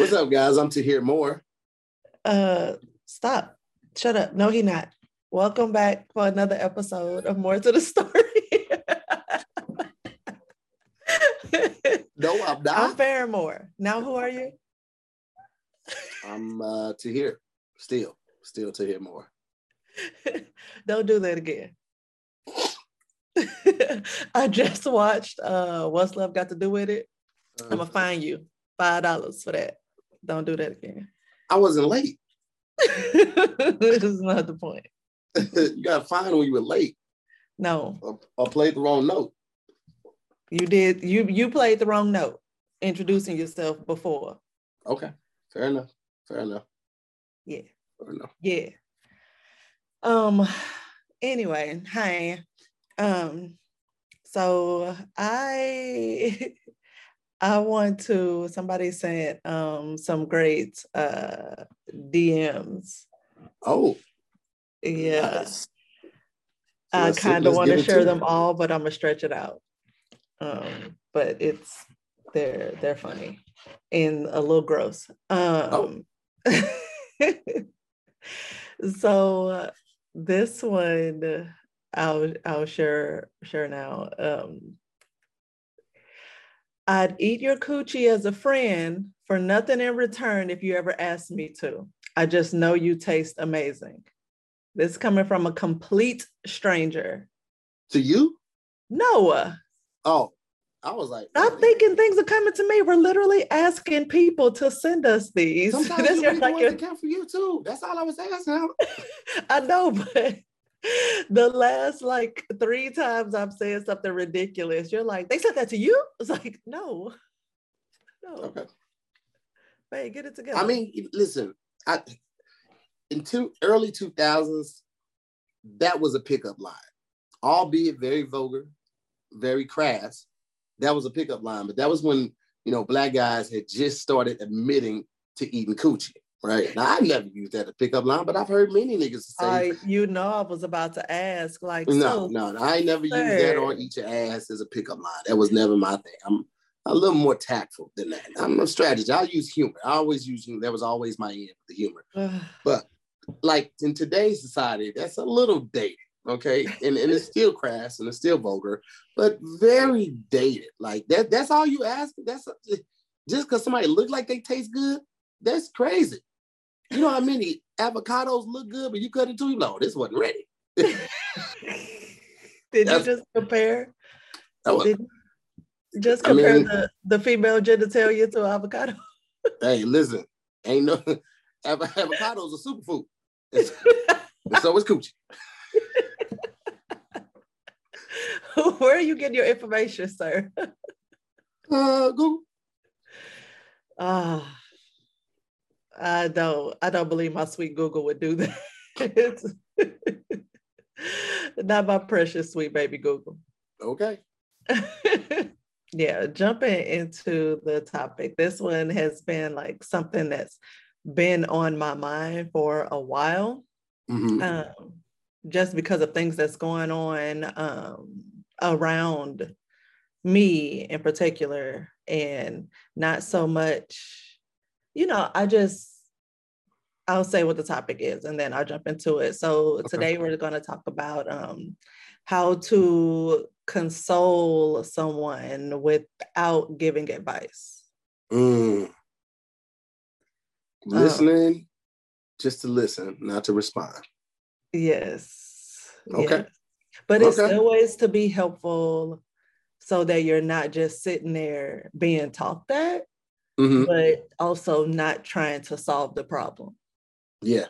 What's up, guys? I'm to hear more. Uh, stop. Shut up. No, he not. Welcome back for another episode of Moore to the Story. no, I'm not. I'm Fairmore. Now, who are you? I'm uh, to hear. Still, still to hear more. Don't do that again. I just watched uh, What's Love Got to Do with It. I'm gonna uh-huh. fine you five dollars for that. Don't do that again. I wasn't late. this is not the point. you got fined when you were late. No. Or, or played the wrong note. You did. You you played the wrong note, introducing yourself before. Okay. Fair enough. Fair enough. Yeah. Fair enough. Yeah. Um. Anyway, hi. Um. So I I want to. Somebody sent um some great uh DMs. Oh. Yeah. Nice. I kind of want to share them all, but I'm gonna stretch it out. Um, but it's they're they're funny and a little gross. Um, oh. so uh, this one I'll I'll share share now. Um, I'd eat your coochie as a friend for nothing in return if you ever asked me to. I just know you taste amazing. This coming from a complete stranger. To you? No. Oh, I was like, I'm thinking things are coming to me. We're literally asking people to send us these. Sometimes this you like count for you too. That's all I was asking. I know, but the last like three times I've said something ridiculous, you're like, they said that to you? It's like, no, no. Okay. Hey, get it together. I mean, listen, I in two early 2000s, that was a pickup line, albeit very vulgar, very crass. That was a pickup line, but that was when you know black guys had just started admitting to eating coochie. Right now, I never used that to a pickup line, but I've heard many niggas say. I, you know, I was about to ask, like, no, so, no, no, I never sir. used that or each ass as a pickup line. That was never my thing. I'm a little more tactful than that. I'm a strategist. I use humor. I always use humor. That was always my end, the humor. but like in today's society, that's a little dated, okay? And, and it's still crass and it's still vulgar, but very dated. Like that, that's all you ask. That's just because somebody look like they taste good, that's crazy. You know how many avocados look good, but you cut it too low. This wasn't ready. Did you just compare? Was, Did you just compare I mean, the, the female genitalia to avocado? hey, listen, ain't no avocados a superfood. so is coochie. Where are you getting your information, sir? Uh, Google. Ah, uh, I don't. I don't believe my sweet Google would do that. Not my precious sweet baby Google. Okay. yeah, jumping into the topic. This one has been like something that's been on my mind for a while, mm-hmm. um, just because of things that's going on um, around me in particular, and not so much, you know, I just, I'll say what the topic is and then I'll jump into it. So okay. today we're going to talk about um, how to console someone without giving advice. Mm. Oh. listening um, just to listen, not to respond. Yes. Okay. Yes. But it's okay. always to be helpful so that you're not just sitting there being talked at, mm-hmm. but also not trying to solve the problem. Yeah.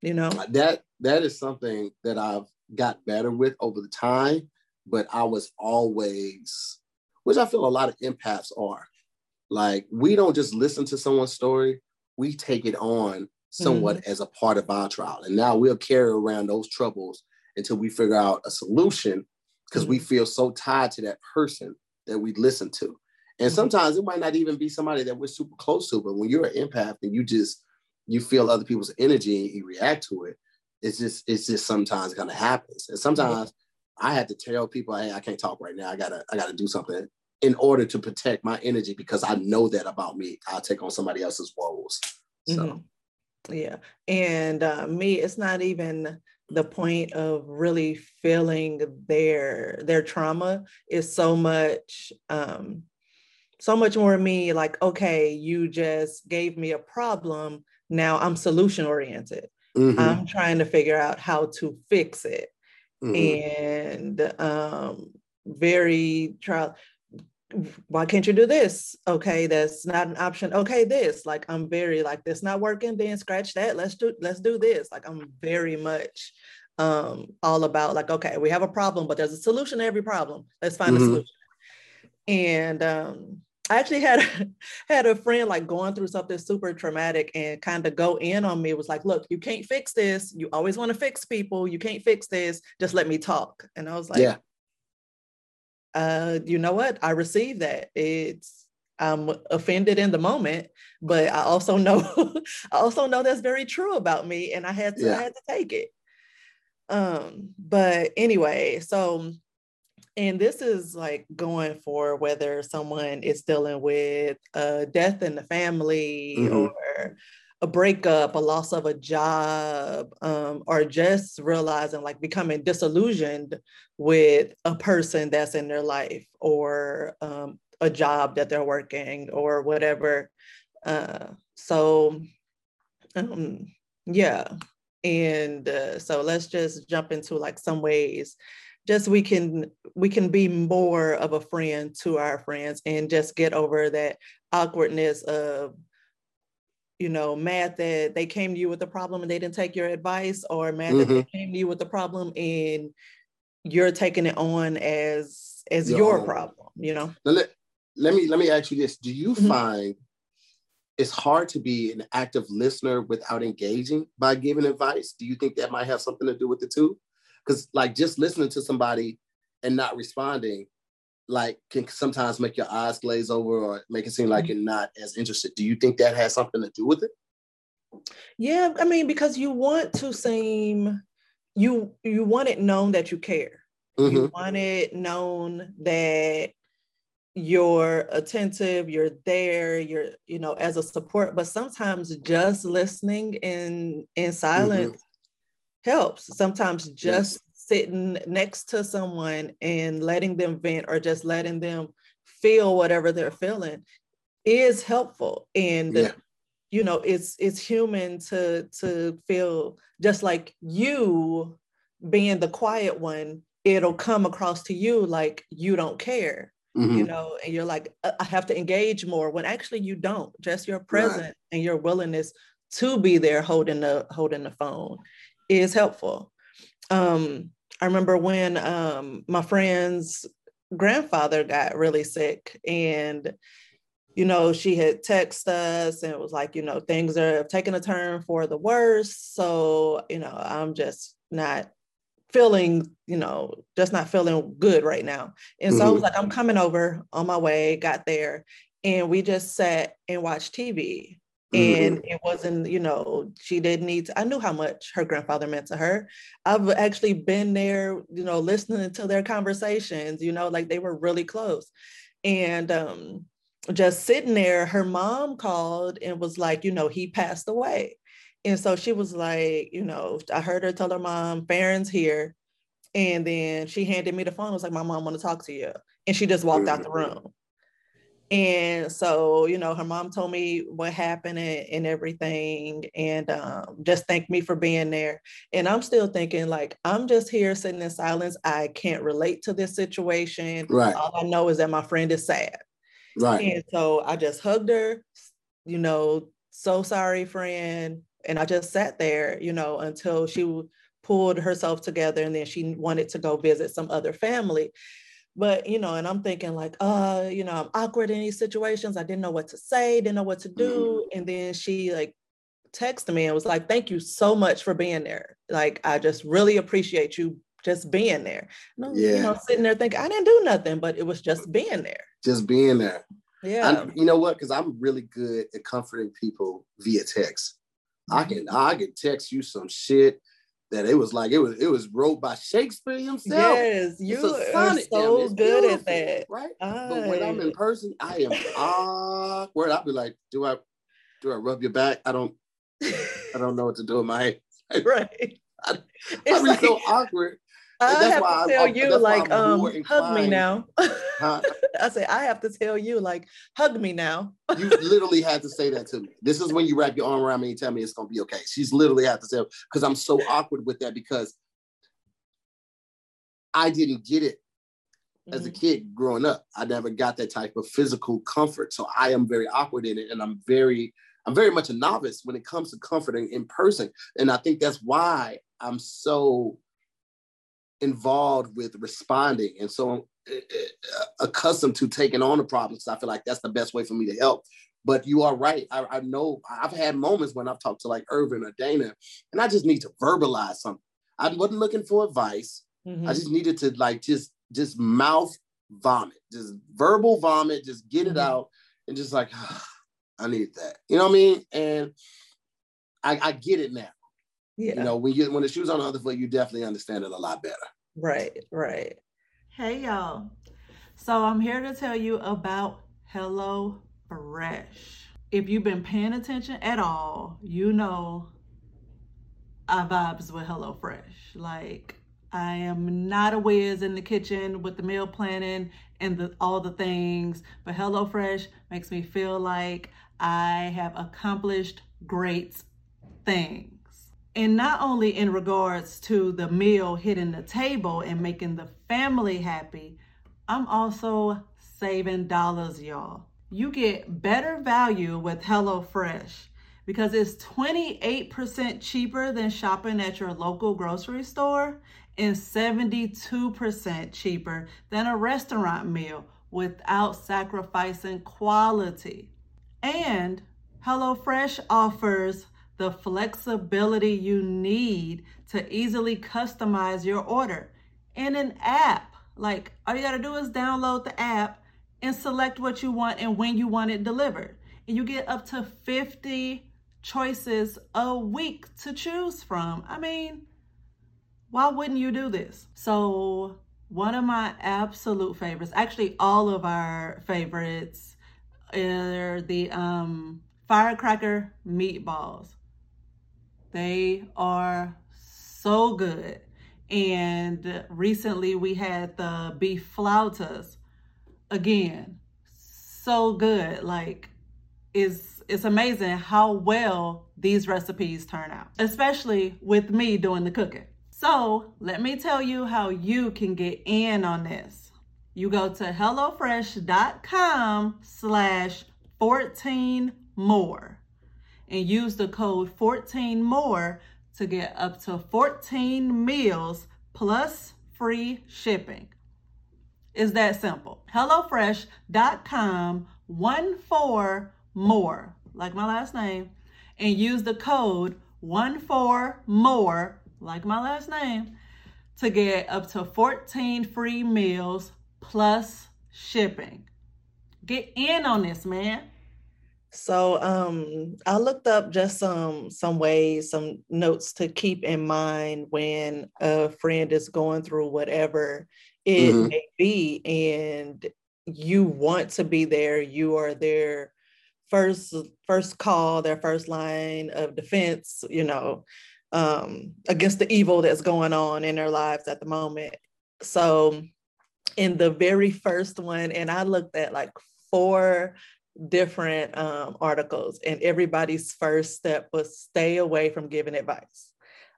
You know? That that is something that I've got better with over the time, but I was always, which I feel a lot of empaths are. Like we don't just listen to someone's story, we take it on somewhat mm-hmm. as a part of our trial. And now we'll carry around those troubles until we figure out a solution because mm-hmm. we feel so tied to that person that we listen to. And mm-hmm. sometimes it might not even be somebody that we're super close to, but when you're an empath and you just you feel other people's energy and you react to it, it's just it's just sometimes kind of happens. And sometimes I had to tell people, hey, I can't talk right now. I gotta I gotta do something in order to protect my energy because I know that about me. I'll take on somebody else's woes. So mm-hmm. yeah. And uh, me, it's not even the point of really feeling their their trauma is so much um so much more me like okay you just gave me a problem now i'm solution oriented. Mm-hmm. i'm trying to figure out how to fix it. Mm-hmm. and um very trial why can't you do this? Okay that's not an option. Okay this. Like i'm very like this not working then scratch that. Let's do let's do this. Like i'm very much um all about like okay we have a problem but there's a solution to every problem. Let's find mm-hmm. a solution. And um I actually had had a friend like going through something super traumatic and kind of go in on me. It was like, look, you can't fix this. You always want to fix people. You can't fix this. Just let me talk. And I was like, yeah uh, you know what? I received that. It's I'm offended in the moment, but I also know I also know that's very true about me, and I had to yeah. I had to take it. Um, but anyway, so and this is like going for whether someone is dealing with a death in the family mm-hmm. or a breakup, a loss of a job, um, or just realizing like becoming disillusioned with a person that's in their life or um, a job that they're working or whatever. Uh, so, um, yeah. And uh, so let's just jump into like some ways just we can we can be more of a friend to our friends and just get over that awkwardness of you know, mad that they came to you with a problem and they didn't take your advice, or mad mm-hmm. that they mm-hmm. came to you with a problem and you're taking it on as as your, your problem, you know. Now let, let me let me ask you this. Do you mm-hmm. find it's hard to be an active listener without engaging by giving advice? Do you think that might have something to do with the too? Because like just listening to somebody and not responding like can sometimes make your eyes glaze over or make it seem like mm-hmm. you're not as interested. Do you think that has something to do with it? Yeah, I mean, because you want to seem you you want it known that you care. Mm-hmm. You want it known that you're attentive, you're there, you're, you know, as a support, but sometimes just listening in in mm-hmm. silence mm-hmm. Helps. Sometimes just sitting next to someone and letting them vent or just letting them feel whatever they're feeling is helpful and yeah. you know it's it's human to to feel just like you being the quiet one it'll come across to you like you don't care mm-hmm. you know and you're like i have to engage more when actually you don't just your presence right. and your willingness to be there holding the holding the phone is helpful um I remember when um, my friend's grandfather got really sick and you know she had texted us and it was like you know things are taking a turn for the worse so you know i'm just not feeling you know just not feeling good right now and so mm-hmm. i was mm-hmm. like i'm coming over on my way got there and we just sat and watched tv and mm-hmm. it wasn't you know she didn't need to, i knew how much her grandfather meant to her. I've actually been there you know listening to their conversations you know like they were really close. And um just sitting there her mom called and was like you know he passed away. And so she was like you know i heard her tell her mom Farron's here. And then she handed me the phone I was like my mom want to talk to you. And she just walked out the mm-hmm. room and so, you know, her mom told me what happened and, and everything, and um, just thanked me for being there. And I'm still thinking, like, I'm just here sitting in silence. I can't relate to this situation. Right. All I know is that my friend is sad. Right. And so I just hugged her, you know, so sorry, friend. And I just sat there, you know, until she pulled herself together and then she wanted to go visit some other family but you know and i'm thinking like uh you know i'm awkward in these situations i didn't know what to say didn't know what to do mm-hmm. and then she like texted me and was like thank you so much for being there like i just really appreciate you just being there and yeah. you know sitting there thinking i didn't do nothing but it was just being there just being there yeah I'm, you know what because i'm really good at comforting people via text mm-hmm. i can i can text you some shit that it was like it was it was wrote by Shakespeare himself. Yes, you are so good at that, right? I... But when I'm in person, I am awkward. I'll be like, "Do I, do I rub your back? I don't, I don't know what to do with my hands." Right. I, I'm like, so awkward. I have to tell I, you, like, um, hug me now. Huh? I say, I have to tell you, like, hug me now. you literally had to say that to me. This is when you wrap your arm around me and tell me it's gonna be okay. She's literally had to say because I'm so awkward with that because I didn't get it mm-hmm. as a mm-hmm. kid growing up. I never got that type of physical comfort. So I am very awkward in it, and I'm very, I'm very much a novice when it comes to comforting in person. And I think that's why I'm so involved with responding and so uh, accustomed to taking on the problems. I feel like that's the best way for me to help. But you are right. I, I know I've had moments when I've talked to like Irvin or Dana, and I just need to verbalize something. I wasn't looking for advice. Mm-hmm. I just needed to like just just mouth vomit, just verbal vomit, just get mm-hmm. it out, and just like I need that. You know what I mean? And I, I get it now. Yeah. You know, when you when the shoes on the other foot, you definitely understand it a lot better. Right, right. Hey y'all. So I'm here to tell you about Hello Fresh. If you've been paying attention at all, you know I vibes with HelloFresh. Like I am not a whiz in the kitchen with the meal planning and the, all the things, but HelloFresh makes me feel like I have accomplished great things. And not only in regards to the meal hitting the table and making the family happy, I'm also saving dollars, y'all. You get better value with HelloFresh because it's 28% cheaper than shopping at your local grocery store and 72% cheaper than a restaurant meal without sacrificing quality. And HelloFresh offers the flexibility you need to easily customize your order in an app. Like, all you got to do is download the app and select what you want and when you want it delivered. And you get up to 50 choices a week to choose from. I mean, why wouldn't you do this? So, one of my absolute favorites, actually, all of our favorites, are the um, firecracker meatballs. They are so good. And recently we had the beef flautas. Again, so good. Like it's it's amazing how well these recipes turn out, especially with me doing the cooking. So let me tell you how you can get in on this. You go to HelloFresh.com slash 14 more and use the code 14 more to get up to 14 meals plus free shipping. It's that simple. HelloFresh.com, one four more, like my last name, and use the code one four more, like my last name, to get up to 14 free meals plus shipping. Get in on this, man. So um, I looked up just some some ways, some notes to keep in mind when a friend is going through whatever it mm-hmm. may be, and you want to be there. You are their first first call, their first line of defense. You know, um, against the evil that's going on in their lives at the moment. So, in the very first one, and I looked at like four different um, articles, and everybody's first step was stay away from giving advice.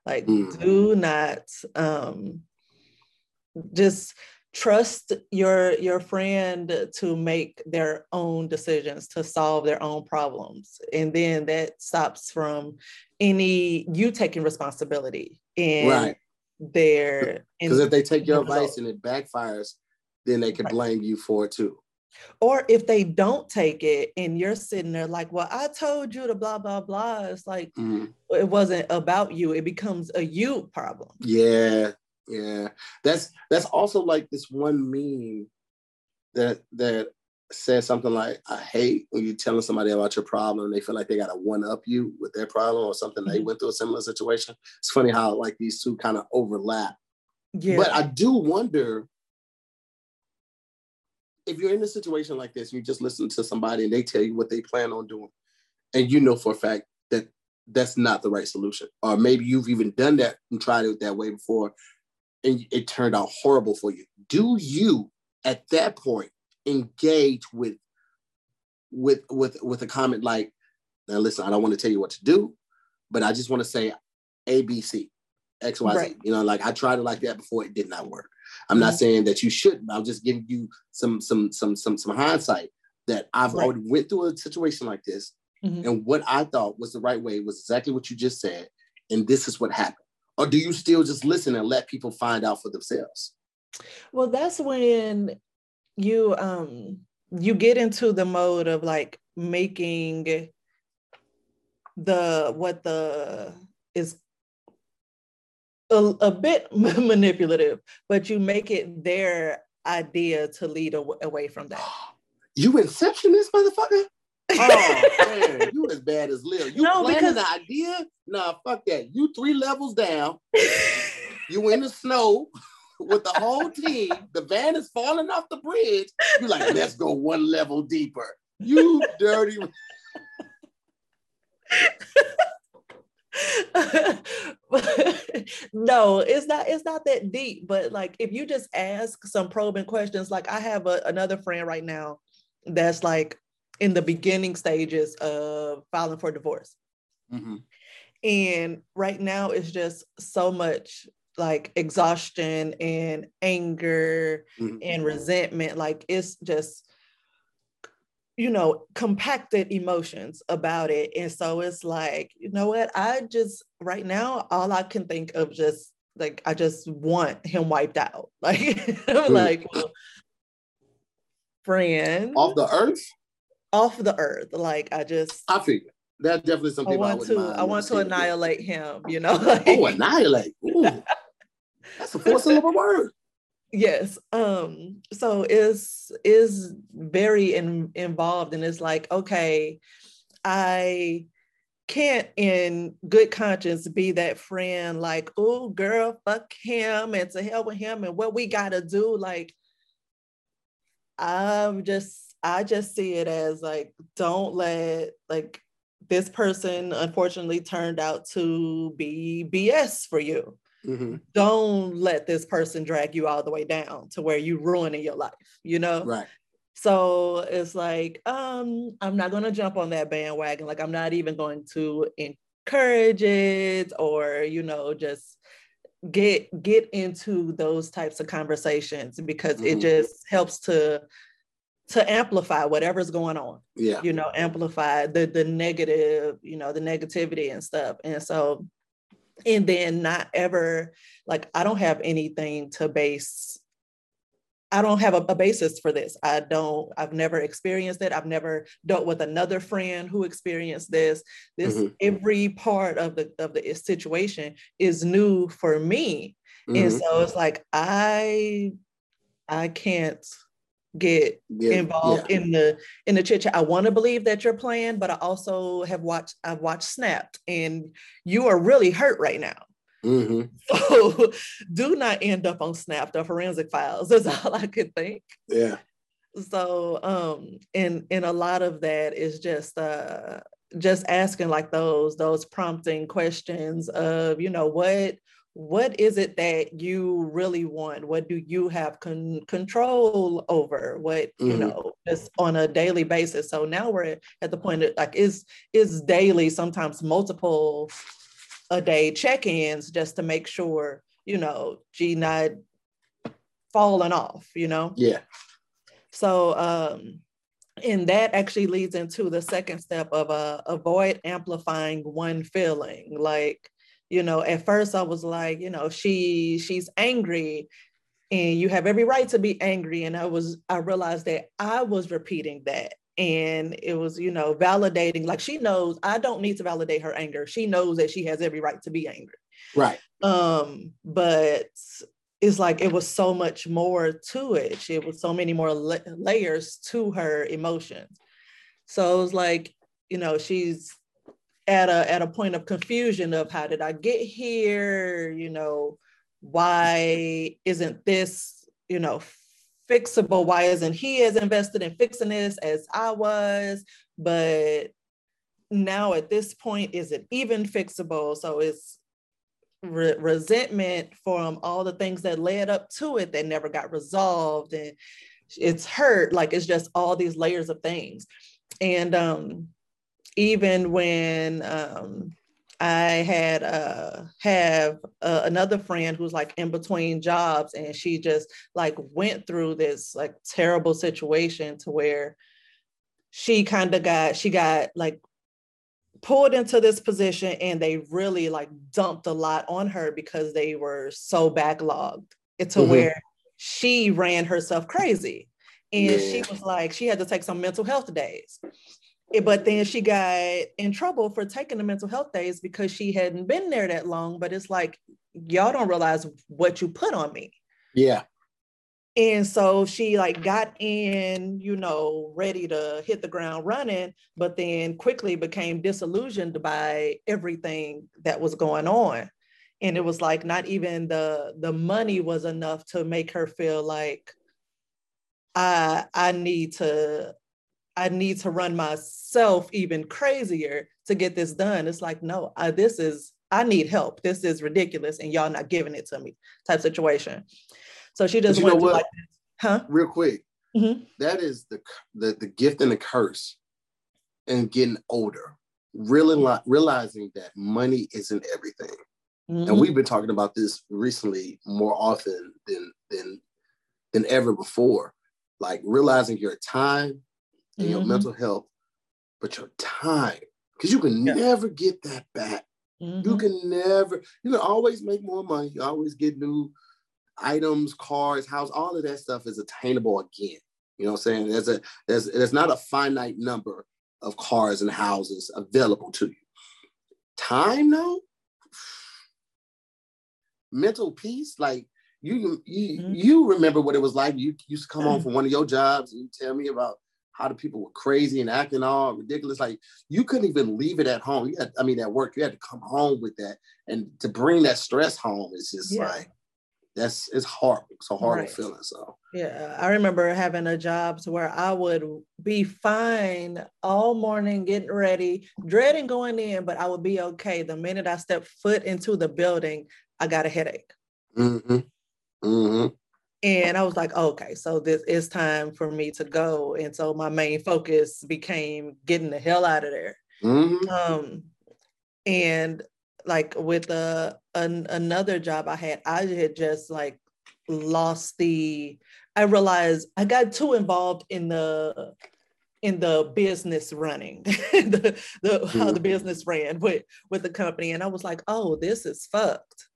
Like, mm. do not um, just trust your your friend to make their own decisions to solve their own problems and then that stops from any you taking responsibility in right. their because if they take your advice and it backfires then they can right. blame you for it too or if they don't take it and you're sitting there like, well, I told you to blah, blah, blah. It's like, mm-hmm. it wasn't about you. It becomes a you problem. Yeah. Yeah. That's, that's also like this one meme that, that says something like, I hate when you're telling somebody about your problem and they feel like they got to one up you with their problem or something. Mm-hmm. They went through a similar situation. It's funny how like these two kind of overlap. Yeah. But I do wonder if you're in a situation like this, you just listen to somebody and they tell you what they plan on doing, and you know for a fact that that's not the right solution. Or maybe you've even done that and tried it that way before and it turned out horrible for you. Do you at that point engage with with with with a comment like, now listen, I don't want to tell you what to do, but I just want to say A, B, C, X, Y, right. Z. You know, like I tried it like that before, it did not work. I'm mm-hmm. not saying that you shouldn't. I'm just giving you some some some some some hindsight that I've right. already went through a situation like this Mm-hmm. And what I thought was the right way was exactly what you just said. And this is what happened. Or do you still just listen and let people find out for themselves? Well, that's when you um you get into the mode of like making the what the is a, a bit manipulative, but you make it their idea to lead away from that. You inception this motherfucker? oh man, you as bad as Lil. You no, planning because... the idea? Nah, fuck that. You three levels down. you in the snow with the whole team. The van is falling off the bridge. You're like, let's go one level deeper. You dirty. no, it's not. It's not that deep. But like, if you just ask some probing questions, like I have a, another friend right now that's like in the beginning stages of filing for divorce. Mm-hmm. And right now it's just so much like exhaustion and anger mm-hmm. and resentment. Like it's just, you know, compacted emotions about it. And so it's like, you know what? I just, right now, all I can think of just like, I just want him wiped out. Like, I'm like, well, friend. Off the earth? off the earth. Like I just I figure that's definitely something I want I to I want to annihilate him, you know. Oh, like, oh, annihilate. Ooh. that's a four syllable word. Yes. Um, so is is very in, involved and it's like, okay, I can't in good conscience be that friend like, oh girl, fuck him and to hell with him and what we gotta do. Like I'm just I just see it as like, don't let like this person unfortunately turned out to be BS for you. Mm-hmm. Don't let this person drag you all the way down to where you ruining your life, you know? Right. So it's like, um, I'm not gonna jump on that bandwagon. Like I'm not even going to encourage it or, you know, just get get into those types of conversations because mm-hmm. it just helps to to amplify whatever's going on. Yeah. You know, amplify the the negative, you know, the negativity and stuff. And so and then not ever like I don't have anything to base I don't have a, a, basis for this. I don't, I've never experienced it. I've never dealt with another friend who experienced this. This mm-hmm. every part of the of the situation is new for me. Mm-hmm. And so it's like I I can't get yeah, involved yeah. in the in the chit chat. I want to believe that you're playing, but I also have watched I've watched Snapped, and you are really hurt right now. Mm-hmm. So do not end up on Snapped or Forensic Files. Is all I could think. Yeah. So um, and and a lot of that is just uh just asking like those those prompting questions of you know what what is it that you really want? What do you have con- control over? What mm-hmm. you know just on a daily basis. So now we're at the point that like is is daily sometimes multiple a day check-ins just to make sure you know she not falling off you know? Yeah. So um and that actually leads into the second step of uh, avoid amplifying one feeling. Like you know at first i was like you know she she's angry and you have every right to be angry. And i was i realized that i was repeating that. And it was you know validating like she knows i don't need to validate her anger. She knows that she has every right to be angry. Right. Um but it's like it was so much more to it. It was so many more la- layers to her emotions. So it was like, you know, she's at a at a point of confusion of how did I get here? You know, why isn't this, you know, fixable? Why isn't he as invested in fixing this as I was? But now at this point, is it even fixable? So it's re- resentment from all the things that led up to it that never got resolved and it's hurt like it's just all these layers of things and um even when um I had uh have uh, another friend who's like in between jobs and she just like went through this like terrible situation to where she kind of got she got like pulled into this position and they really like dumped a lot on her because they were so backlogged to mm-hmm. where she ran herself crazy and yeah. she was like she had to take some mental health days Eh, but then she got in trouble for taking the mental health days because she hadn't been there that long but it's like y'all don't realize what you put on me yeah and so she like got in, you know, ready to hit the ground running, but then quickly became disillusioned by everything that was going on. And it was like not even the the money was enough to make her feel like I I need to I need to run myself even crazier to get this done. It's like, no, I, this is I need help. This is ridiculous, and y'all not giving it to me. Type situation. So she just went like. Huh? Real quick. Mm-hmm. That is the, the the gift and the curse and getting older. Really realizing that money isn't everything. Mm-hmm. And we've been talking about this recently more often than than than ever before. Like realizing your time and mm-hmm. your mental health, but your time, because you can yeah. never get that back. Mm-hmm. You can never, you can always make more money. You always get new items, cars, house, all of that stuff is attainable again. You know what I'm saying? There's a there's there's not a finite number of cars and houses available to you. Time though, mental peace, like you you mm-hmm. you remember what it was like. You used to come home from one of your jobs and you tell me about how the people were crazy and acting all ridiculous. Like you couldn't even leave it at home. You had, I mean, at work, you had to come home with that, and to bring that stress home is just yeah. like that's it's horrible. It's a horrible right. feeling. So yeah, I remember having a job to where I would be fine all morning, getting ready, dreading going in, but I would be okay. The minute I stepped foot into the building, I got a headache. Mm-hmm. Mm-hmm. And I was like, okay, so this is time for me to go. And so my main focus became getting the hell out of there. Mm-hmm. Um, and like with a, an, another job I had, I had just like lost the. I realized I got too involved in the in the business running, the, the how the mm-hmm. business ran with with the company, and I was like, oh, this is fucked.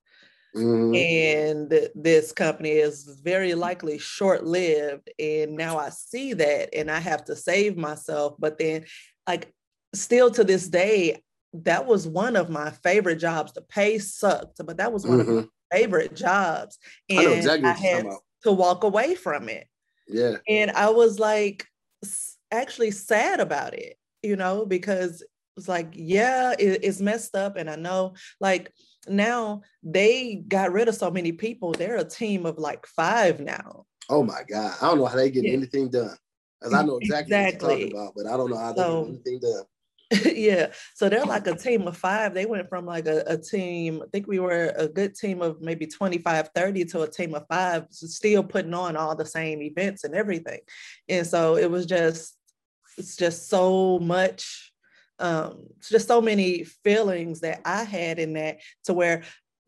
Mm-hmm. And this company is very likely short lived. And now I see that and I have to save myself. But then, like, still to this day, that was one of my favorite jobs. The pay sucked, but that was one mm-hmm. of my favorite jobs. And I, exactly I had to walk away from it. Yeah. And I was like actually sad about it, you know, because it's like, yeah, it, it's messed up. And I know like now they got rid of so many people. They're a team of like five now. Oh my God. I don't know how they get yeah. anything done. Because I know exactly, exactly, what you're talking about, but I don't know how they so, get anything done. yeah. So they're like a team of five. They went from like a, a, team, I think we were a good team of maybe 25, 30 to a team of five, still putting on all the same events and everything. And so it was just, it's just so much, um, just so many feelings that I had in that to where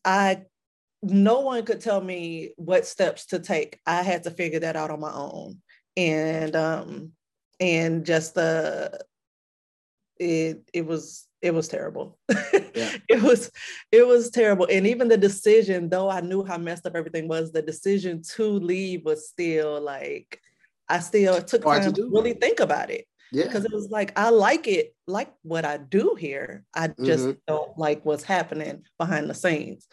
I no one could tell me what steps to take. I had to figure that out on my own. And um and just the it it was it was terrible. Yeah. it was it was terrible. And even the decision, though I knew how messed up everything was, the decision to leave was still like I still took Hard time to, to really think about it. Yeah. Because it was like I like it, like what I do here. I just mm-hmm. don't like what's happening behind the scenes.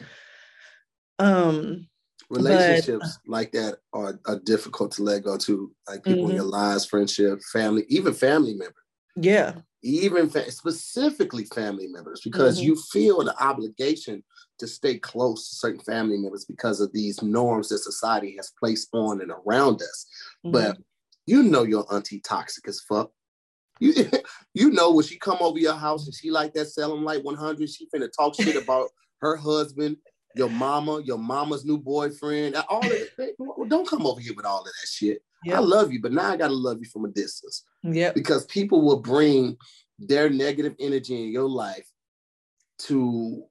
Um relationships but, like that are, are difficult to let go to like people mm-hmm. in your lives friendship family even family members yeah even fa- specifically family members because mm-hmm. you feel the obligation to stay close to certain family members because of these norms that society has placed on and around us mm-hmm. but you know your auntie toxic as fuck you, you know when she come over your house and she like that selling like 100 she finna talk shit about her husband your mama, your mama's new boyfriend, all of it. Don't come over here with all of that shit. Yep. I love you, but now I gotta love you from a distance. Yeah. Because people will bring their negative energy in your life to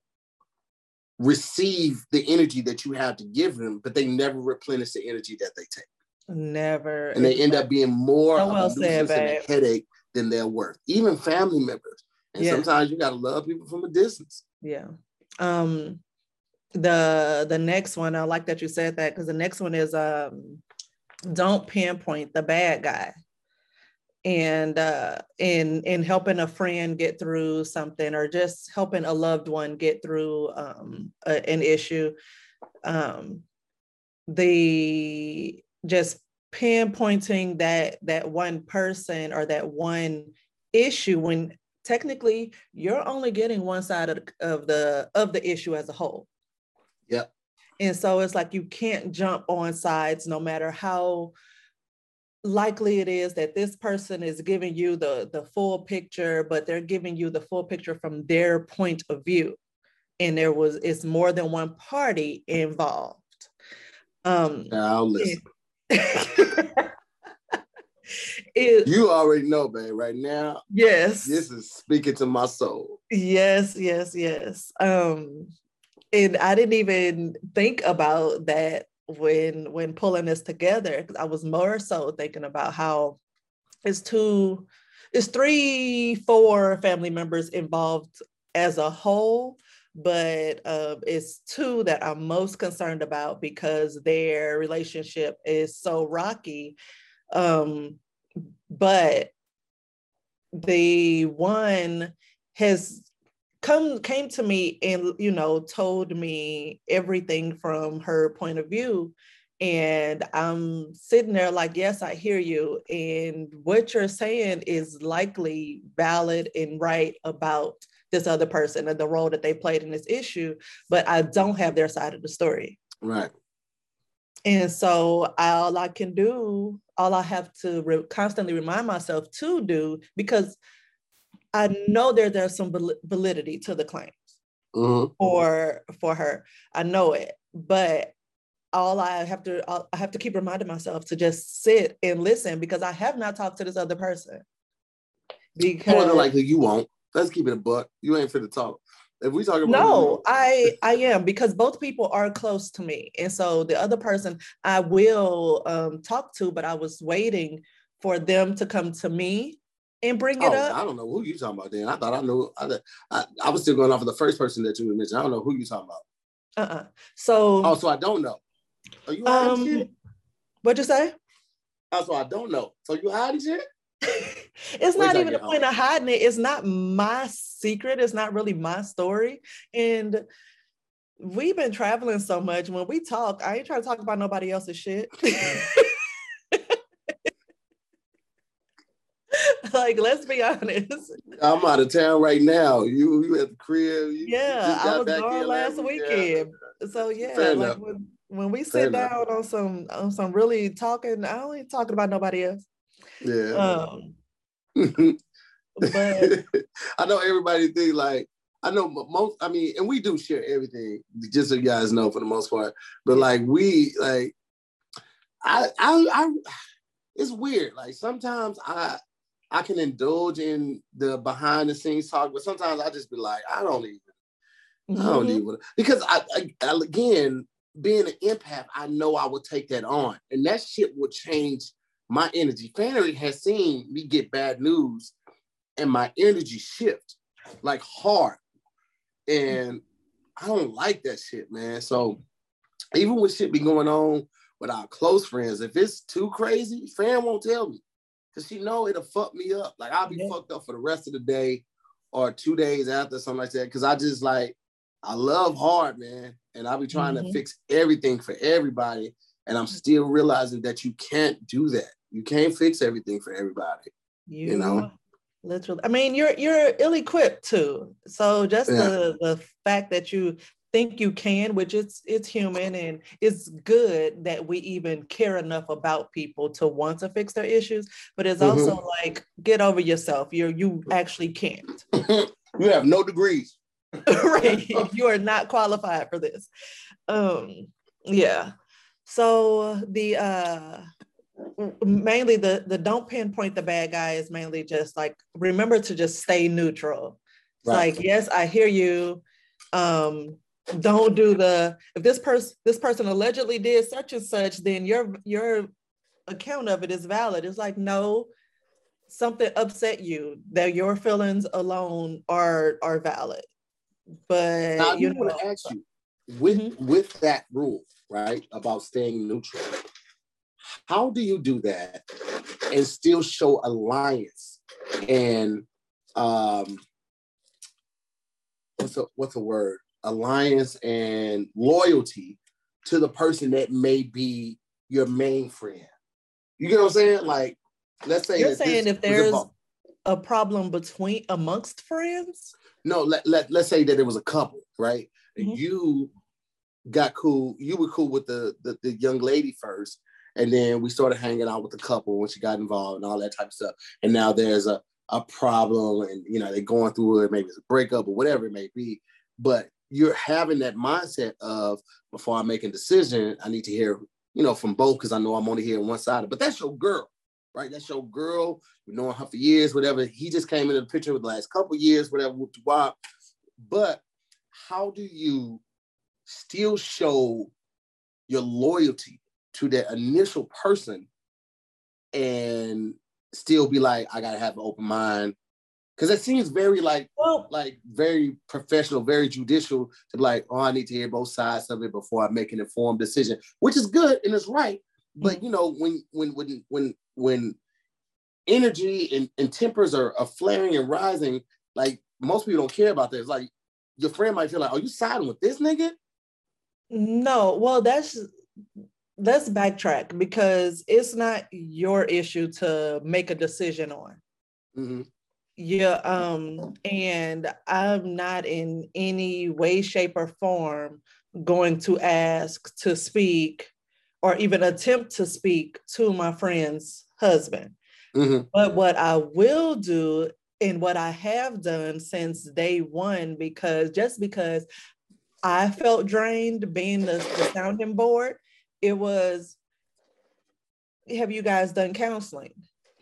receive the energy that you have to give them, but they never replenish the energy that they take. Never. And they end up being more well said, a headache than they're worth. Even family members. And yeah. sometimes you gotta love people from a distance. Yeah. Um the the next one i like that you said that because the next one is um don't pinpoint the bad guy and uh in in helping a friend get through something or just helping a loved one get through um a, an issue um the just pinpointing that that one person or that one issue when technically you're only getting one side of, of the of the issue as a whole. Yep. And so it's like you can't jump on sides no matter how likely it is that this person is giving you the the full picture but they're giving you the full picture from their point of view. And there was it's more than one party involved. Um i'll listen it, you already know babe. Right now yes. this is speaking to my soul. Yes yes yes. Um and I didn't even think about that when when pulling this together because I was more so thinking about how it's two, it's three, four family members involved as a whole, but uh, it's two that I'm most concerned about because their relationship is so rocky. Um, but the one has come came to me and you know told me everything from her point of view and i'm sitting there like yes i hear you and what you're saying is likely valid and right about this other person and the role that they played in this issue but i don't have their side of the story right and so all i can do all i have to re- constantly remind myself to do because I know there there's some validity to the claims mm-hmm. for for her. I know it, but all I have to I have to keep reminding myself to just sit and listen because I have not talked to this other person. Because more than likely you won't. Let's keep it a buck. You ain't fit to talk. If we talk about no, I I am because both people are close to me, and so the other person I will um, talk to, but I was waiting for them to come to me and bring it oh, up? I don't know who you talking about. Then I thought I knew. I, I, I was still going off of the first person that you mentioned. I don't know who you talking about. Uh uh So. Oh, so I don't know. Are you hiding um, shit? What'd you say? Also, I don't know. So you hiding shit? it's not even a point home? of hiding it. It's not my secret. It's not really my story. And we've been traveling so much. When we talk, I ain't trying to talk about nobody else's shit. like, let's be honest. I'm out of town right now. You you at the crib. You, yeah, you I was gone last weekend. Yeah. So yeah, like when, when we sit Fair down enough. on some on some really talking, I only talking about nobody else. Yeah. Um, but I know everybody think like I know most. I mean, and we do share everything, just so you guys know for the most part. But like we like, I I I. It's weird. Like sometimes I I can indulge in the behind the scenes talk, but sometimes I just be like, I don't even, mm-hmm. I don't mm-hmm. even because I, I, I, again being an empath, I know I will take that on, and that shit will change my energy. Fanny has seen me get bad news, and my energy shift like hard, and I don't like that shit, man. So even with shit be going on with our close friends, if it's too crazy, Fan won't tell me. Cause she know it'll fuck me up. Like I'll be yeah. fucked up for the rest of the day or two days after something like that. Cause I just like I love hard, man. and I'll be trying mm-hmm. to fix everything for everybody. And I'm still realizing that you can't do that. You can't fix everything for everybody. You, you know? Literally. I mean, you're you're ill-equipped too. So just yeah. the the fact that you think you can, which it's it's human and it's good that we even care enough about people to want to fix their issues. But it's mm-hmm. also like get over yourself. You're you actually can't. you have no degrees. right. You are not qualified for this. Um, yeah. So the uh mainly the the don't pinpoint the bad guy is mainly just like remember to just stay neutral. Right. Like, yes, I hear you. Um, don't do the if this person this person allegedly did such and such, then your your account of it is valid. It's like, no, something upset you that your feelings alone are are valid. But now, you want to ask you with mm-hmm. with that rule, right, about staying neutral. How do you do that and still show alliance and um what's a what's a word? Alliance and loyalty to the person that may be your main friend. You get what I'm saying? Like, let's say you're saying if there's a problem between amongst friends. No, let, let let's say that it was a couple, right? Mm-hmm. you got cool, you were cool with the, the the young lady first, and then we started hanging out with the couple when she got involved and all that type of stuff. And now there's a, a problem and, you know, they're going through it, maybe it's a breakup or whatever it may be. But you're having that mindset of before I make a decision, I need to hear, you know, from both because I know I'm only hearing one side. But that's your girl, right? That's your girl. You know her for years, whatever. He just came into the picture with the last couple years, whatever, whoop wop. But how do you still show your loyalty to that initial person and still be like, I gotta have an open mind. Cause it seems very like well, like very professional, very judicial to be like, oh, I need to hear both sides of it before I make an informed decision, which is good and it's right. But you know, when when when when when energy and, and tempers are, are flaring and rising, like most people don't care about this. Like your friend might feel like, "Are you siding with this nigga?" No, well, that's let's backtrack because it's not your issue to make a decision on. Mm-hmm. Yeah, um, and I'm not in any way, shape, or form going to ask to speak or even attempt to speak to my friend's husband. Mm-hmm. But what I will do and what I have done since day one, because just because I felt drained being the, the sounding board, it was have you guys done counseling?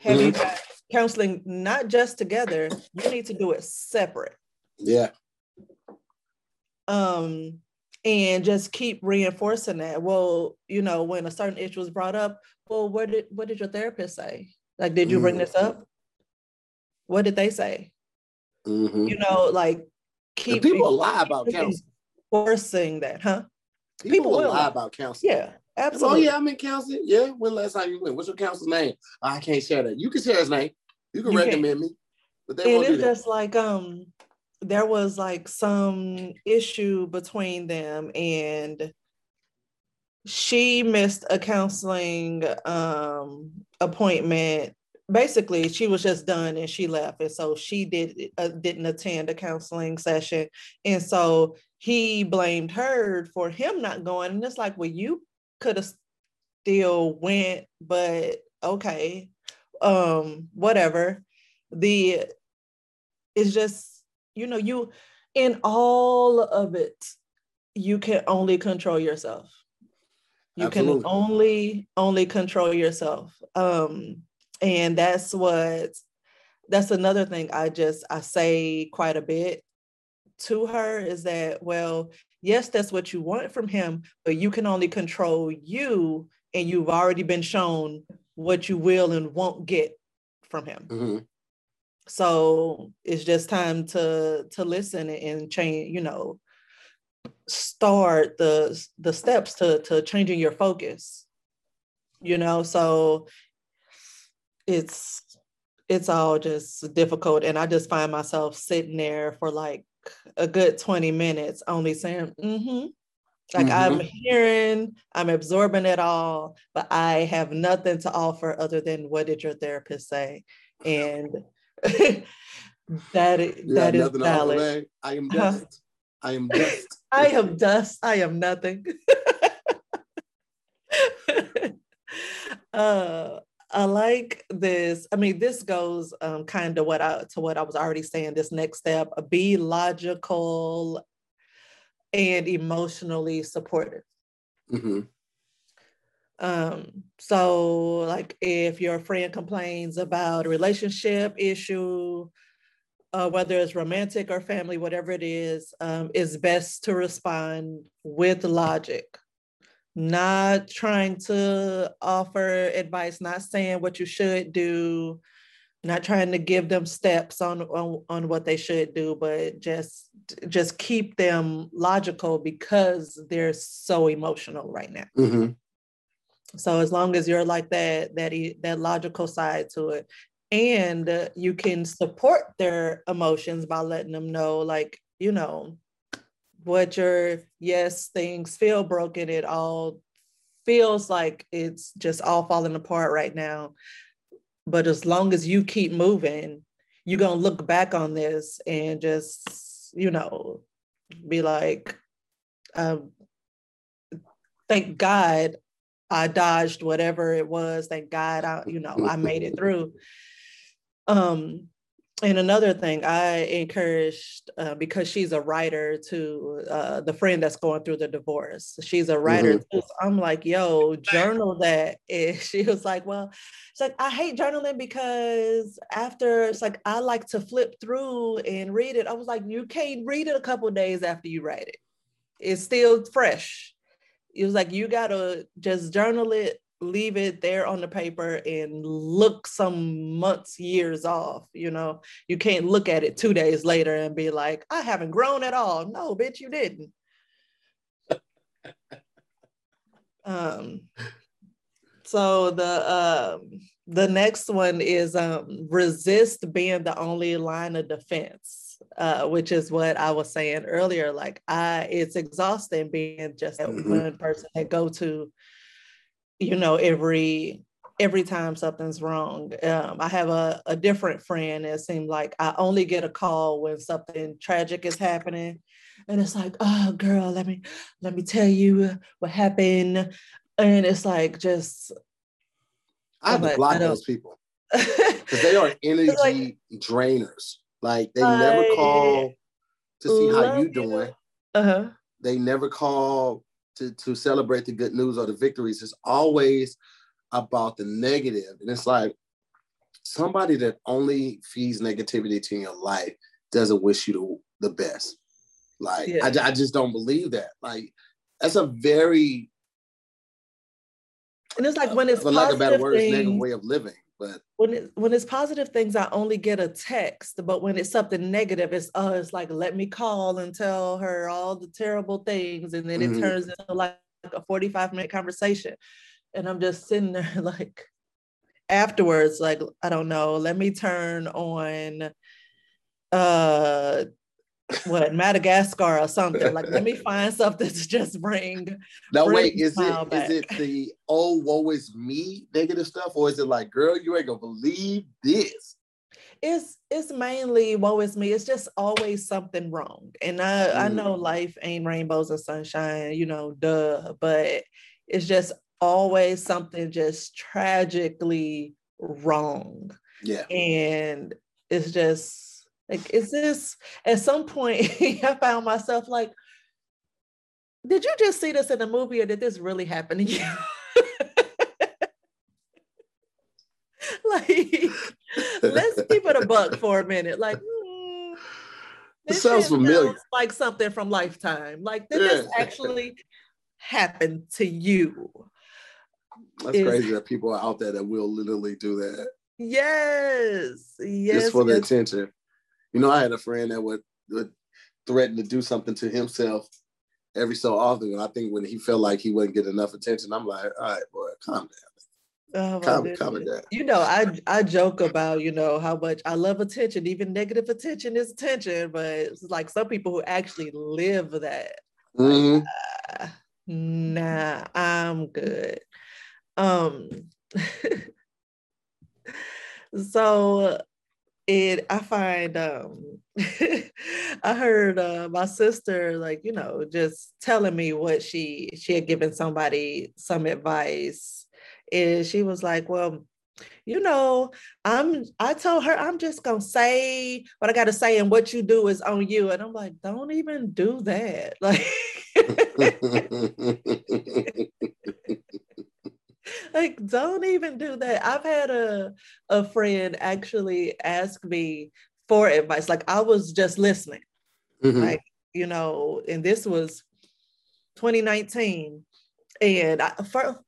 Have mm-hmm. you guys counseling not just together, you need to do it separate. Yeah. Um, and just keep reinforcing that. Well, you know, when a certain issue was brought up, well, what did what did your therapist say? Like, did you mm-hmm. bring this up? What did they say? Mm-hmm. You know, like keep people lie about counseling. Forcing that, huh? People, people will lie about counseling. Yeah. Absolutely. Oh yeah, I'm in counseling. Yeah. When last time you went? What's your counselor's name? Oh, I can't share that. You can share his name. You can you recommend can. me. But they won't just like um there was like some issue between them and she missed a counseling um appointment basically she was just done and she left and so she did uh, didn't attend a counseling session and so he blamed her for him not going and it's like well you could have still went, but okay, um, whatever. The it's just, you know, you in all of it, you can only control yourself. You Absolutely. can only only control yourself. Um, and that's what that's another thing I just I say quite a bit to her is that well yes, that's what you want from him, but you can only control you, and you've already been shown what you will and won't get from him. Mm-hmm. So it's just time to to listen and change, you know, start the the steps to to changing your focus. You know, so it's it's all just difficult and I just find myself sitting there for like a good 20 minutes only saying, mm-hmm, Like mm-hmm. I'm hearing, I'm absorbing it all, but I have nothing to offer other than what did your therapist say? And that, that is valid. I am dust. I am dust. I am dust. I am nothing. uh, I like this. I mean, this goes um, kind of what I to what I was already saying. This next step: be logical and emotionally supportive. Mm-hmm. Um, so, like, if your friend complains about a relationship issue, uh, whether it's romantic or family, whatever it is, um, it's best to respond with logic not trying to offer advice, not saying what you should do, not trying to give them steps on, on, on what they should do, but just just keep them logical because they're so emotional right now. Mm-hmm. So as long as you're like that, that that logical side to it, and you can support their emotions by letting them know, like you know, what your yes things feel broken. It all feels like it's just all falling apart right now. But as long as you keep moving you're going to look back on this and just you know be like um, thank god i dodged whatever it was. Thank god i you know i made it through. Um and another thing I encouraged uh, because she's a writer to uh, the friend that's going through the divorce. She's a writer mm-hmm. too. So I'm like, yo, journal that. And she was like, well, it's like I hate journaling because after it's like I like to flip through and read it. I was like, you can't read it a couple days after you write it. It's still fresh. It was like you gotta just journal it leave it there on the paper and look some months, years off. You know, you can't look at it two days later and be like, I haven't grown at all. No, bitch, you didn't. um, so the um, the next one is um, resist being the only line of defense. Uh, which is what I was saying earlier. Like I, it's exhausting being just that mm-hmm. one person that go to you know, every every time something's wrong. Um, I have a, a different friend. It seemed like I only get a call when something tragic is happening. And it's like, oh girl, let me let me tell you what happened. And it's like just I have to block those people. Because they are energy like, drainers. Like they I never call to see how you doing. Uh-huh. They never call to, to celebrate the good news or the victories. It's always about the negative. And it's like somebody that only feeds negativity to your life doesn't wish you the, the best. Like, yeah. I, I just don't believe that. Like, that's a very and it's like uh, when it's for lack of better words, negative way of living. But when it, when it's positive things, I only get a text. But when it's something negative, it's uh, it's like let me call and tell her all the terrible things, and then mm-hmm. it turns into like a forty five minute conversation, and I'm just sitting there like afterwards, like I don't know, let me turn on uh what Madagascar or something. Like, let me find something to just bring. Now, wait, is it back. is it the oh woe is me negative stuff, or is it like, girl, you ain't gonna believe this? It's it's mainly woe is me. It's just always something wrong, and I mm. I know life ain't rainbows and sunshine, you know, duh. But it's just always something just tragically wrong. Yeah, and it's just like, is this at some point I found myself like, did you just see this in a movie or did this really happen to you? like, let's keep it a buck for a minute. Like, mm, this sounds familiar. Sounds like something from Lifetime. Like, did yeah. this actually happen to you? That's Is, crazy that people are out there that will literally do that. Yes. Yes. Just for yes. the attention. You know, I had a friend that would, would threaten to do something to himself every so often. And I think when he felt like he wouldn't get enough attention, I'm like, all right, boy, calm down. Oh, calm, calm down. You know, I I joke about you know how much I love attention. Even negative attention is attention, but it's like some people who actually live that. Mm-hmm. nah, I'm good. Um, so it I find um I heard uh, my sister like you know just telling me what she she had given somebody some advice. And she was like well you know I'm I told her I'm just gonna say what I gotta say and what you do is on you. And I'm like don't even do that. Like like don't even do that. I've had a a friend actually ask me for advice. Like i was just listening. Mm-hmm. like you know and this was 2019 and I, for,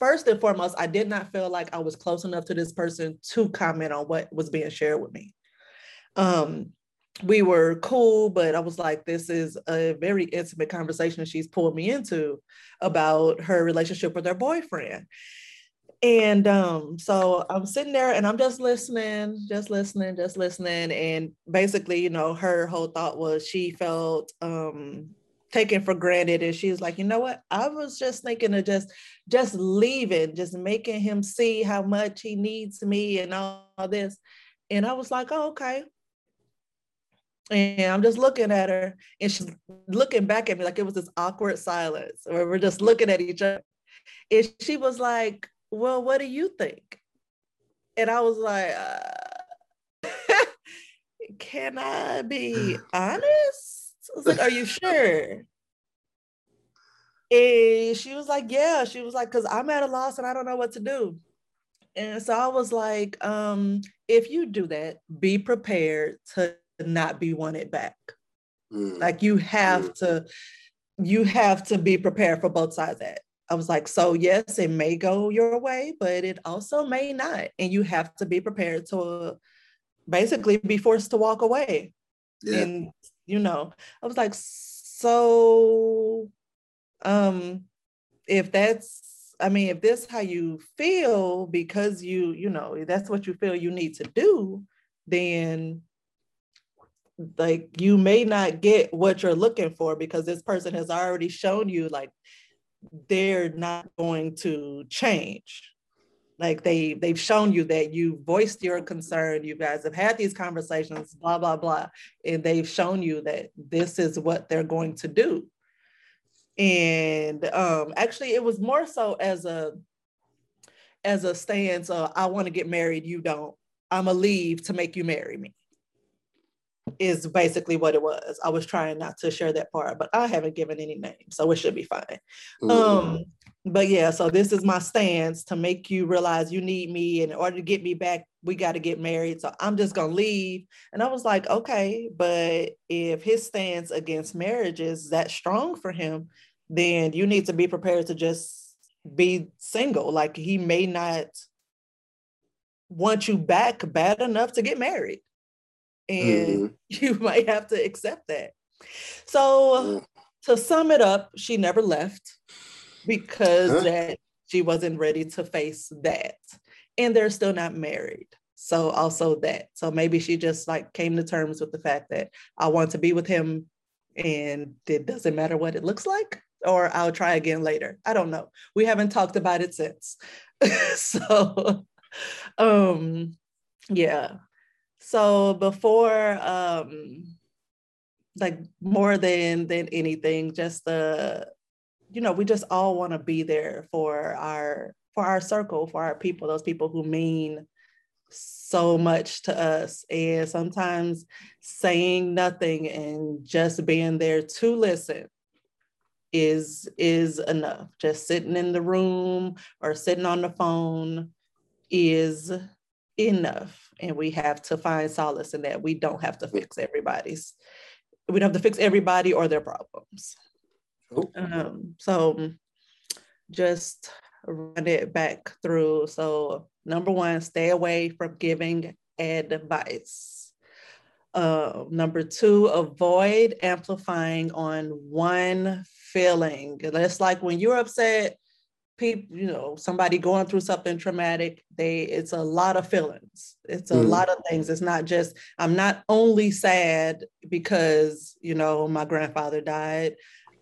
first and foremost i did not feel like i was close enough to this person to comment on what was being shared with me. Um we were cool, but I was like, this is a very intimate conversation she's pulled me into about her relationship with her boyfriend. And um, so I'm sitting there and I'm just listening, just listening, just listening. And basically, you know, her whole thought was she felt um taken for granted. And she was like, you know what? I was just thinking of just just leaving, just making him see how much he needs me and all, all this. And I was like, oh, okay. And I'm just looking at her and she's looking back at me like it was this awkward silence where we're just looking at each other. And she was like, Well, what do you think? And I was like, uh, Can I be honest? I was like, Are you sure? And she was like, Yeah. She was like, Because I'm at a loss and I don't know what to do. And so I was like, um, if you do that, be prepared to not be wanted back. Mm. Like you have mm. to, you have to be prepared for both sides that. I was like, so yes, it may go your way, but it also may not. And you have to be prepared to basically be forced to walk away. Yeah. And you know, I was like, so um if that's I mean, if this how you feel because you, you know, that's what you feel you need to do, then like you may not get what you're looking for because this person has already shown you like they're not going to change. Like they they've shown you that you voiced your concern you guys have had these conversations blah blah blah and they've shown you that this is what they're going to do. And um actually it was more so as a as a stance of i want to get married you don't. I'm gonna leave to make you marry me is basically what it was. I was trying not to share that part, but I haven't given any names, so it should be fine. Mm-hmm. Um, but yeah, so this is my stance to make you realize you need me, and in order to get me back, we got to get married. So I'm just gonna leave. And I was like, okay, but if his stance against marriage is that strong for him, then you need to be prepared to just be single. Like he may not want you back bad enough to get married and mm-hmm. you might have to accept that. So to sum it up, she never left because huh? that she wasn't ready to face that. And they're still not married. So also that. So maybe she just like came to terms with the fact that I want to be with him and it doesn't matter what it looks like or I'll try again later. I don't know. We haven't talked about it since. so um yeah, so before um like more than than anything, just the you know, we just all want to be there for our for our circle, for our people, those people who mean so much to us. And sometimes saying nothing and just being there to listen is is enough. Just sitting in the room or sitting on the phone is enough and we have to find solace in that. We don't have to fix everybody's we don't have to fix everybody or their problems. Um, so just run it back through. So number one stay away from giving advice. Uh, number two avoid amplifying on one feeling. It's like when you're upset people, you know, somebody going through something traumatic, they it's a lot of feelings. It's a mm. lot of things. It's not just I'm not only sad because, you know, my grandfather died.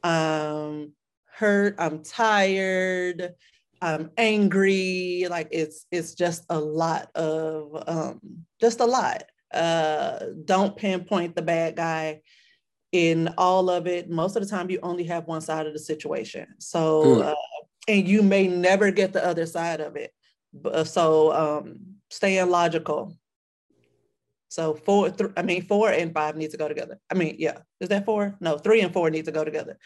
Um hurt, I'm tired, I'm angry. Like it's it's just a lot of um just a lot. Uh don't pinpoint the bad guy in all of it. Most of the time you only have one side of the situation. So hmm. uh, and you may never get the other side of it. So um staying logical so four, th- I mean, four and five need to go together. I mean, yeah, is that four? No, three and four need to go together.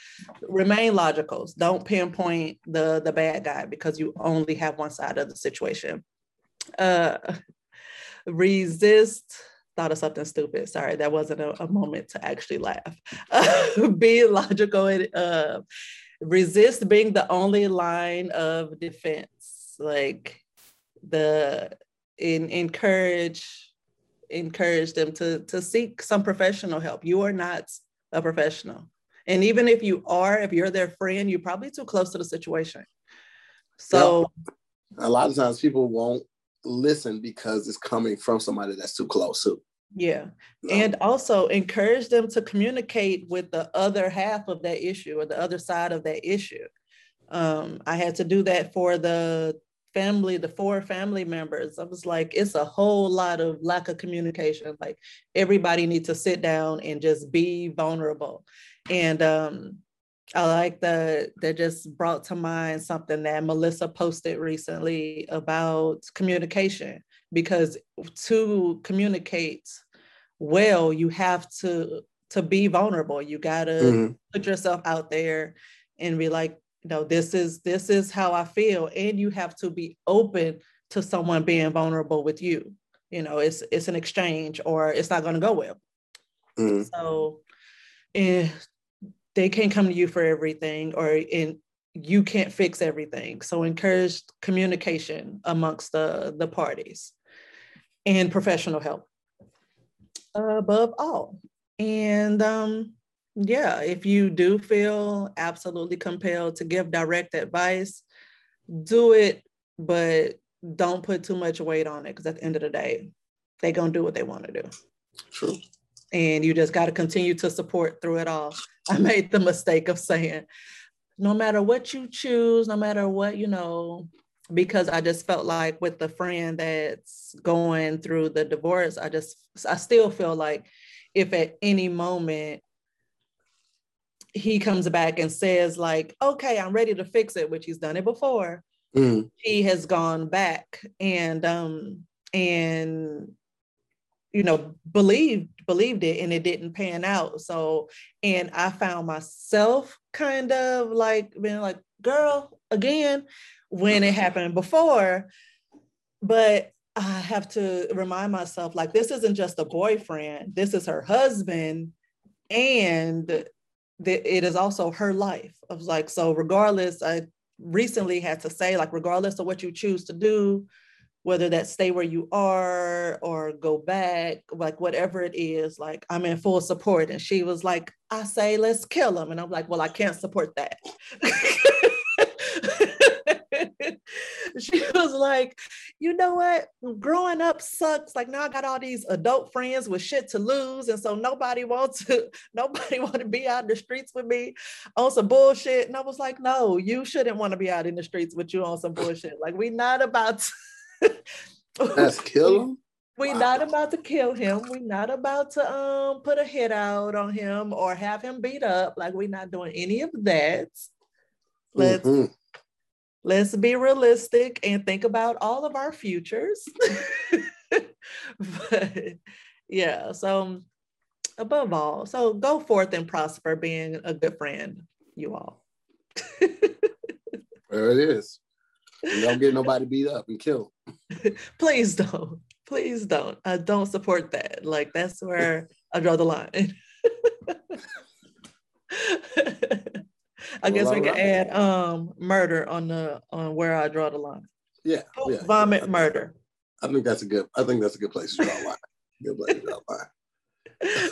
Remain logical. Don't pinpoint the the bad guy because you only have one side of the situation. Uh, resist. Thought of something stupid. Sorry, that wasn't a, a moment to actually laugh. Uh, be logical and uh, resist being the only line of defense. Like the in encourage encourage them to to seek some professional help. You are not a professional. And even if you are, if you're their friend, you're probably too close to the situation. So a lot of times people won't listen because it's coming from somebody that's too close to. Yeah. And also encourage them to communicate with the other half of that issue or the other side of that issue. Um, I had to do that for the family, the four family members, I was like, it's a whole lot of lack of communication. Like everybody needs to sit down and just be vulnerable. And um, I like that that just brought to mind something that Melissa posted recently about communication because to communicate well, you have to to be vulnerable. You gotta mm-hmm. put yourself out there and be like, you know this is this is how i feel and you have to be open to someone being vulnerable with you you know it's it's an exchange or it's not going to go well mm. so and eh, they can't come to you for everything or in you can't fix everything so encourage communication amongst the the parties and professional help above all and um yeah, if you do feel absolutely compelled to give direct advice, do it, but don't put too much weight on it because at the end of the day, they're going to do what they want to do. True. And you just got to continue to support through it all. I made the mistake of saying, no matter what you choose, no matter what, you know, because I just felt like with the friend that's going through the divorce, I just, I still feel like if at any moment he comes back and says like okay i'm ready to fix it which he's done it before mm. he has gone back and um and you know believed believed it and it didn't pan out so and i found myself kind of like being like girl again when it mm-hmm. happened before but i have to remind myself like this isn't just a boyfriend this is her husband and that it is also her life. I was like, so regardless, I recently had to say, like, regardless of what you choose to do, whether that stay where you are or go back, like whatever it is, like I'm in full support. And she was like, I say, let's kill him. And I'm like, well, I can't support that. she was like, you know what? Growing up sucks. Like now I got all these adult friends with shit to lose. And so nobody wants to, nobody want to be out in the streets with me on some bullshit. And I was like, no, you shouldn't want to be out in the streets with you on some bullshit. Like we not about to Let's kill him. We're wow. not about to kill him. We're not about to um put a hit out on him or have him beat up. Like we're not doing any of that. Let's mm-hmm let's be realistic and think about all of our futures. but yeah, so above all, so go forth and prosper being a good friend, you all. there it is. You don't get nobody beat up and killed. Please don't. Please don't. I don't support that. Like that's where I draw the line. I guess we can add um murder on the on where I draw the line. Yeah. Oh, yeah vomit yeah. murder. I think that's a good I think that's a good place to draw a line. good place to draw a line.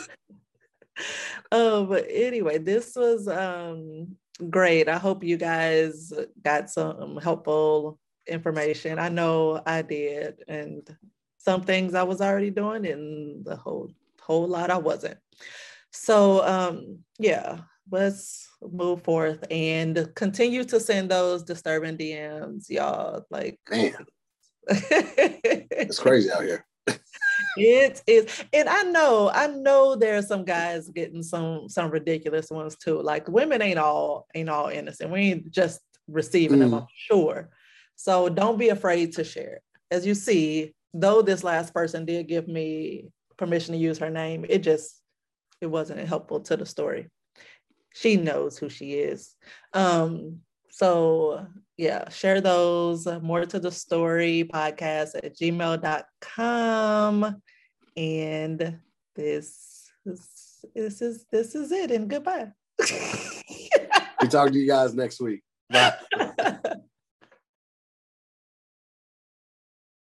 oh, but anyway, this was um great. I hope you guys got some helpful information. I know I did, and some things I was already doing, and the whole whole lot I wasn't. So um yeah, let's move forth and continue to send those disturbing DMs, y'all. Like, man, it's crazy out here. it is, and I know, I know there's some guys getting some some ridiculous ones too. Like women ain't all ain't all innocent. We ain't just receiving mm. them, I'm sure. So don't be afraid to share. As you see, though this last person did give me permission to use her name, it just it wasn't helpful to the story. She knows who she is. Um, so yeah, share those Moore to the Story podcast at gmail.com. And this is this is this is it. And goodbye. we talk to you guys next week. Bye.